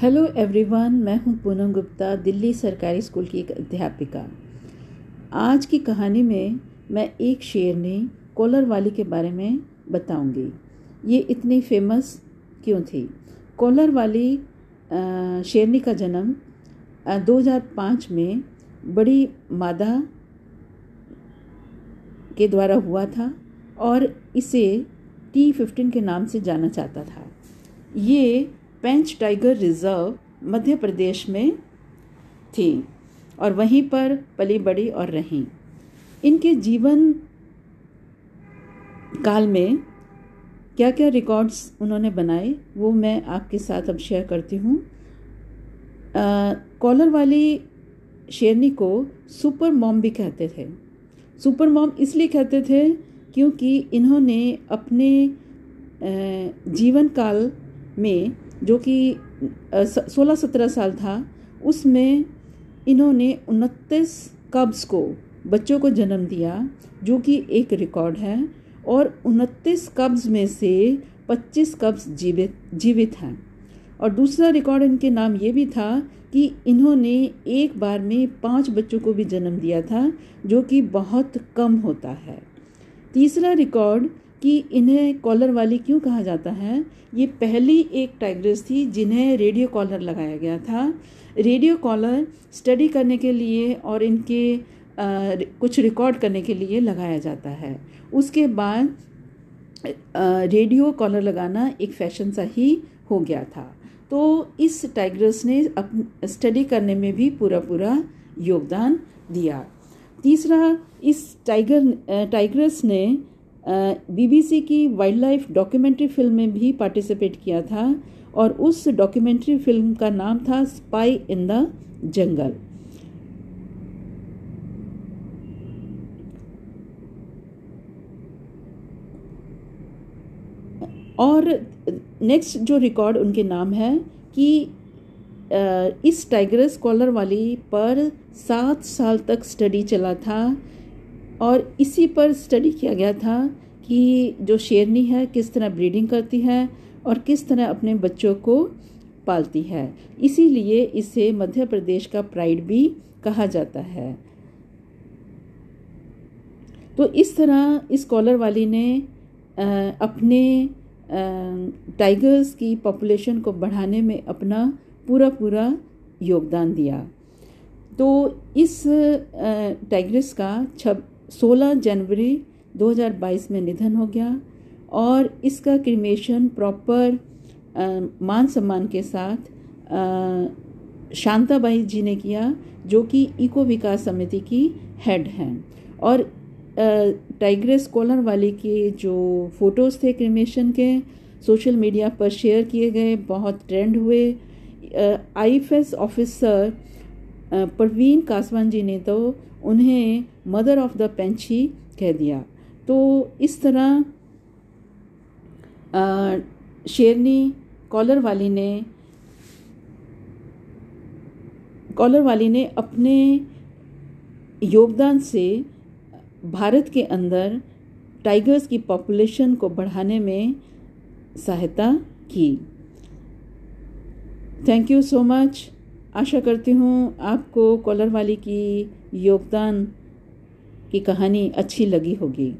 Hello everyone मैं हूँ पूनम गुप्ता, दिल्ली सरकारी स्कूल की एक अध्यापिका। आज की कहानी में मैं एक शेरनी कॉलर वाली के बारे में बताऊँगी। ये इतनी फ़ेमस क्यों थी? कॉलर वाली शेरनी का जन्म 2005 में बड़ी मादा के द्वारा हुआ था और इसे टी फिफ्टीन के नाम से जाना जाता था। ये पेंच टाइगर रिज़र्व मध्य प्रदेश में थी और वहीं पर पली बड़ी और रहीं। इनके जीवन काल में क्या क्या रिकॉर्ड्स उन्होंने बनाए, वो मैं आपके साथ अब शेयर करती हूँ। कॉलर वाली शेरनी को सुपर मॉम भी कहते थे। सुपर मॉम इसलिए कहते थे क्योंकि इन्होंने अपने जीवन काल में जो कि सोलह सत्रह साल था, उसमें इन्होंने उनतीस कब्स को, बच्चों को जन्म दिया, जो कि एक रिकॉर्ड है, और उनतीस कब्ज में से पच्चीस कब्ज जीवित जीवित हैं। और दूसरा रिकॉर्ड इनके नाम ये भी था कि इन्होंने एक बार में पाँच बच्चों को भी जन्म दिया था, जो कि बहुत कम होता है। तीसरा रिकॉर्ड कि इन्हें कॉलर वाली क्यों कहा जाता है? ये पहली एक टाइग्रेस थी जिन्हें रेडियो कॉलर लगाया गया था। रेडियो कॉलर स्टडी करने के लिए और इनके आ, कुछ रिकॉर्ड करने के लिए लगाया जाता है। उसके बाद रेडियो कॉलर लगाना एक फ़ैशन सा ही हो गया था। तो इस टाइग्रेस ने अप स्टडी करने में भी पूरा पूरा योगदान दिया। तीसरा इस टाइगर टाइग्रेस ने बीबीसी की वाइल्ड लाइफ डॉक्यूमेंट्री फ़िल्म में भी पार्टिसिपेट किया था और उस डॉक्यूमेंट्री फ़िल्म का नाम था स्पाई इन द जंगल। और नेक्स्ट जो रिकॉर्ड उनके नाम है कि इस टाइगरस कॉलर वाली पर सात साल तक स्टडी चला था। और इसी पर स्टडी किया गया था कि जो शेरनी है, किस तरह ब्रीडिंग करती है और किस तरह अपने बच्चों को पालती है। इसीलिए इसे मध्य प्रदेश का प्राइड भी कहा जाता है। तो इस तरह इस कॉलर वाली ने अपने टाइगर्स की पॉपुलेशन को बढ़ाने में अपना पूरा पूरा योगदान दिया। तो इस टाइग्रेस का छब 16 जनवरी 2022 में निधन हो गया और इसका क्रिमेशन प्रॉपर मान सम्मान के साथ शांताबाई जी ने किया, जो कि इको विकास समिति की हेड हैं। और टाइग्रेस कॉलर वाली के जो फ़ोटोज़ थे क्रिमेशन के सोशल मीडिया पर शेयर किए गए, बहुत ट्रेंड हुए। आईएफएस ऑफिसर परवीन कासवान जी ने तो उन्हें मदर ऑफ़ द पेंची कह दिया। तो इस तरह शेरनी कॉलर वाली ने, कॉलर वाली ने अपने योगदान से भारत के अंदर टाइगर्स की पॉपुलेशन को बढ़ाने में सहायता की। Thank you so much. आशा करती हूँ आपको कॉलर वाली की योगदान की कहानी अच्छी लगी होगी।